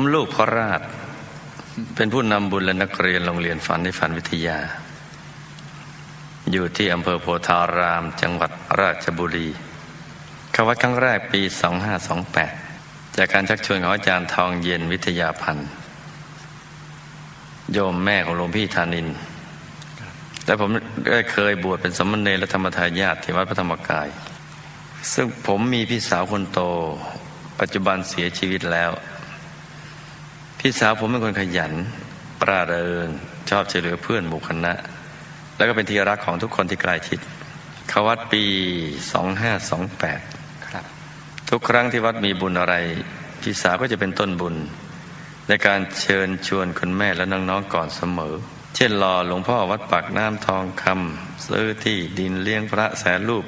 ผมลูกพระราช เป็นผู้นำบุญและนักเรียนโรงเรียนฝันในฝันวิทยา อยู่ที่อำเภอโพธาราม จังหวัดราชบุรีเข้าวัดครั้งแรกปี 2528 จากการชักชวนของอาจารย์ทองเย็นวิทยาพันธ์โยมแม่ของหลวงพี่ธานิน และผมได้เคยบวชเป็นสมณเณรและธรรมทายาทที่วัดพระธรรมกาย ซึ่งผมมีพี่สาวคนโต ปัจจุบันเสียชีวิตแล้ว พี่สาวผมเป็นคนขยัน ปราเริง ชอบช่วยเหลือเพื่อนหมู่คณะ แล้วก็เป็นที่รักของทุกคนที่ใกล้ชิดเขาวัดปี 2528ครับ ทุกครั้งที่วัดมีบุญอะไร พี่สาวก็จะเป็นต้นบุญ ในการเชิญชวนคุณแม่และน้องๆก่อนเสมอ เช่นรอหลวงพ่อวัดปากน้ำทองคำซื้อที่ดินเลี้ยงพระแสนรูป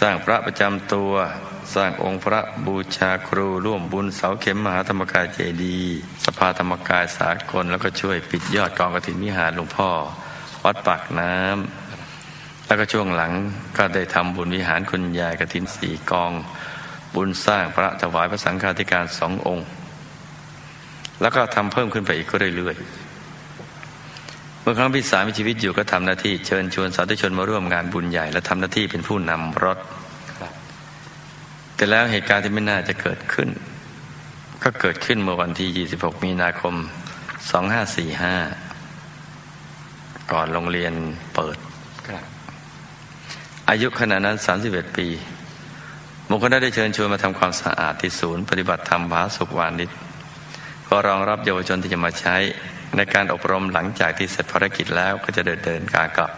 สร้างพระประจำตัว สร้างองค์พระบูชาครูร่วมบุญเสาเข็มมหาธรรมกายเจดีสภาธรรมกายสากล แล้วก็ช่วยปิดยอดกองกฐินมิหารหลวงพ่อ วัดปากน้ำแล้วก็ช่วงหลังก็ได้ทำบุญวิหารคุณยายกฐินสีกอง บุญสร้างพระถวายพระสังฆาธิการสององค์ แล้วก็ทำเพิ่มขึ้นไปอีกก็เรื่อยๆ เมื่อครั้งพี่สามีชีวิตอยู่ก็ทำหน้าที่เชิญชวนสาธุชนมาร่วมงานบุญใหญ่ และทำหน้าที่เป็นผู้นำรถครับแต่แล้วเหตุการณ์ที่ไม่น่าจะเกิดขึ้น ก็เกิดขึ้นเมื่อวันที่ 26 มีนาคม 2545 ก่อนโรงเรียนเปิดครับอายุขณะนั้น 31 ปีมงคลได้เชิญชวนมาทำความสะอาดที่ศูนย์ ปฏิบัติธรรมผาสุขวานิชก็รองรับเยาวชนที่จะมาใช้ ในการอบรมหลังจากที่เสร็จภารกิจแล้วก็จะเดินเดินการกลับ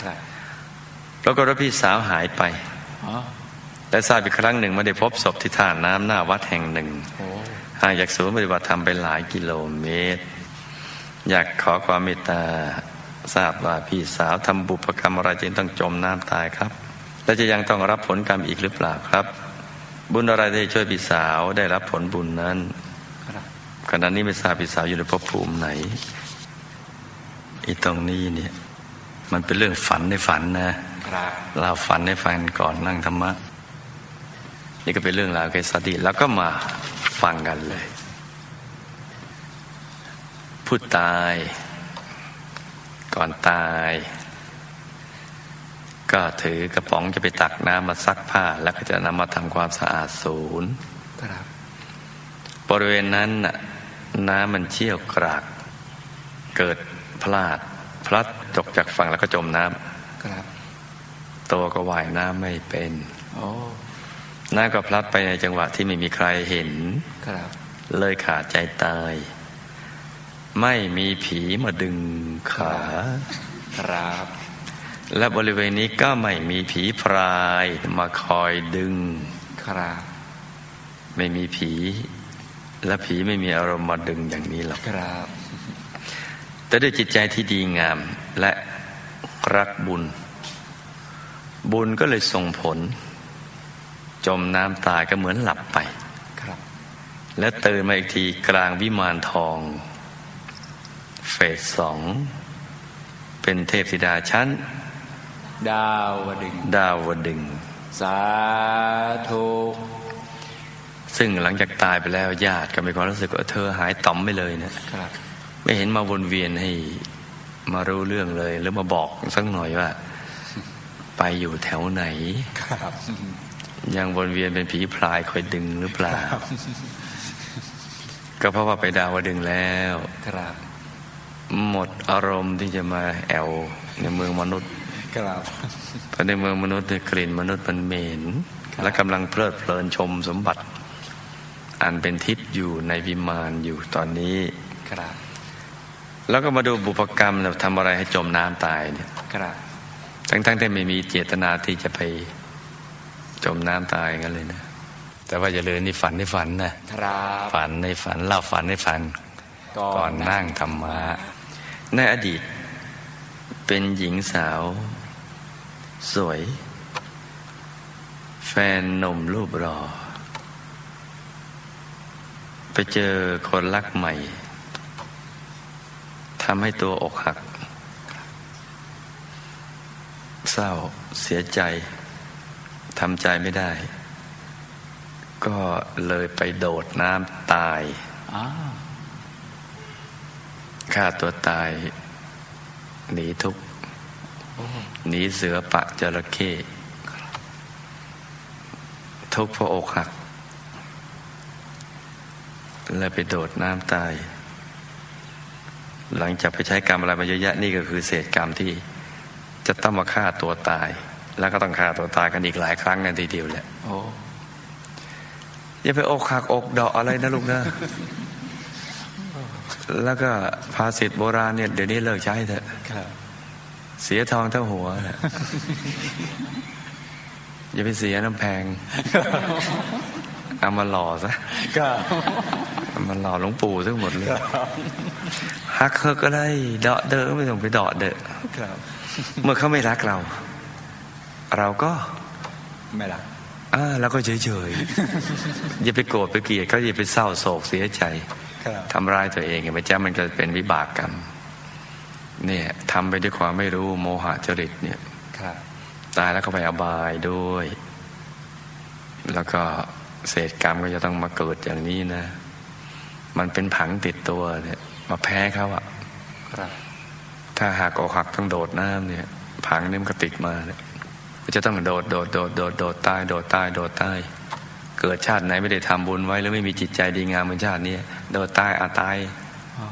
ครับปรากฏว่าพี่สาวหายไปอ๋อและทราบอีกครั้งหนึ่งไม่ได้พบศพที่ท่าน้ำหน้าวัดแห่งหนึ่งโอ้ห่างจากศูนย์ปฏิบัติธรรมไปหลายกิโลเมตร อยากขอความเมตตาทราบว่าพี่สาวทำบุพกรรมอะไรจึงต้องจมน้ำตายครับ และจะยังต้องรับผลกรรมอีกหรือเปล่าครับ บุญอะไรที่ช่วยพี่สาวได้รับผลบุญนั้นครับ ขณะนี้ไม่ทราบพี่สาวอยู่ในภพภูมิไหนอีตรงนี้เนี่ย มันเป็นเรื่องฝันในฝันนะครับเราฝันในฝันก่อนนั่งธรรมะ นี่ก็เป็นเรื่องราวเกสติแล้วก็มาฟังกันเลย ผู้ตาย ก่อนตาย ก็ถือกระป๋องจะไปตักน้ำมาซักผ้า แล้วก็จะนำมาทำความสะอาดศูนย์ครับบริเวณนั้นน่ะ น้ำมันเชี่ยวกราก เกิดพลาด พลัดตกจากฝั่งแล้วก็จมน้ครับำตัวก็ว่ายน้ำไม่เป็นโอ้น้ำก็พลัดไปในจังหวะที่ไม่มีใครเห็นครับ เลยขาดใจตาย ไม่มีผีมาดึงขาครับ และบริเวณนี้ก็ไม่มีผีพรายมาคอยดึงครับ ไม่มีผี และผีไม่มีอารมณ์มาดึงอย่างนี้หรอกครับแต่ด้วยจิตใจที่ดีงามและรักบุญ บุญก็เลยส่งผล จมน้ำตายก็เหมือนหลับไปครับ และตื่นมาอีกทีกลางวิมานทอง เฟสสองเป็นเทพธิดาชั้น ดาวดึง ดาวดึงส์สาธุ ซึ่งหลังจากตายไปแล้วญาติก็มีความรู้สึกว่าเธอหายต่อมไปเลยเนะครับไม่เห็นมาวนเวียนให้มารู้เรื่องเลย หรือมาบอกสักหน่อยว่า ไปอยู่แถวไหนครับยังวนเวียนเป็นผีพรายคอยดึงหรือเปล่า ก็เพราะว่าไปดาวดึงส์แล้วครับหมดอารมณ์ที่จะมาแอวในเมืองมนุษย์ครับเพราะในเมืองมนุษย์เนี่ยกลิ่นมนุษย์มันเหม็นครับและกำลังเพลิดเพลินชมสมบัติ อันเป็นทิพย์อยู่ในวิมานอยู่ตอนนี้ครับแล้วก็มาดูบุพกรรมเราทำอะไรให้จมน้ำตายเนี่ยครับทั้งๆที่ไม่มีเจตนาที่จะไปจมน้ำตายกันเลยนะแต่ว่าอย่าลืมนี่ฝันในฝันนะครับฝันในฝันเล่าฝันในฝัน ก่อนนั่งธรรมะในอดีต เป็นหญิงสาว สวย แฟนหนุ่มรูปรอ ไปเจอคนรักใหม่ทำให้ตัวอกหัก เศร้าเสียใจทำใจไม่ได้ ก็เลยไปโดดน้ำตายฆ่าตัวตาย หนีทุกข์หนีเสือปะจระเข้ทุกข์เพราะอกหัก แล้วไปโดดน้ำตาย หลังจากไปใช้กรรมอะไรมาเยอะแยะนี่ก็คือเศษกรรมที่จะต้องมาฆ่าตัวตาย แล้วก็ต้องฆ่าตัวตายกันอีกหลายครั้งในทีเดียวแหละโอ้อย่าไปอกหักอกเดาะอะไรนะลูกนะแล้วก็ภาษิตโบราณเนี่ยเดี๋ยวนี้เลิกใช้เถอะครับเสียทองเท่าหัวนะอย่าไปเสียน้ำแพง เอามาหล่อซะครับเอามาหล่อหลวงปู่ทั้งหมดเลยฮักเขาก็ได้เดาะเดอะไม่ต้องไปเดาะเดอะครับเมื่อเขาไม่รักเรา เราก็ไม่ละอ่าเราก็เฉยเฉยๆอย่าไปโกรธไปเกลียดเขาอย่าไปเศร้าโศกเสียใจครับทำร้ายตัวเองไงพระเจ้ามันก็เป็นวิบากกรรมเนี่ยทำไปด้วยความไม่รู้โมหะจริตเนี่ยครับตายแล้วก็ไปอบายด้วย แล้วก็ เศษกรรมก็จะต้องมาเกิดอย่างนี้นะ มันเป็นผังติดตัวเนี่ย มาแพ้เขาอะครับถ้าหากอกหักต้องโดดน้ำเนี่ย ผังนี่มันก็ติดมาเนี่ยมันจะต้องโดดโดดโดดโดดโดดตายโดดตายโดดตายเกิดชาติไหนไม่ได้ทำบุญไว้หรือไม่มีจิตใจดีงามเหมือนชาตินี้โดดตายอาตายอ๋อ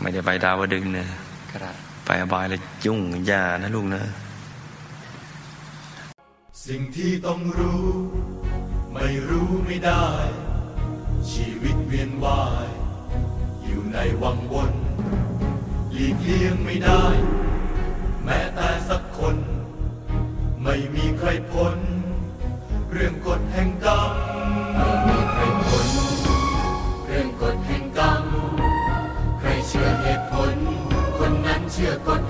ไม่ได้ไปดาวดึงส์เนี่ยครับไปอบายเลยยุ่งยานะลูกนะ สิ่งที่ต้องรู้ ไม่รู้ไม่ได้ ชีวิตเวียนว่าย อยู่ในวังวนหลีกเลี่ยงไม่ได้ แม้แต่สักคน ไม่มีใครพ้น เรื่องกฎแห่งกรรมไม่มีใครพ้นเรื่องกฎแห่งกรรม ใครเชื่อเหตุผล คนนั้นเชื่อกฎ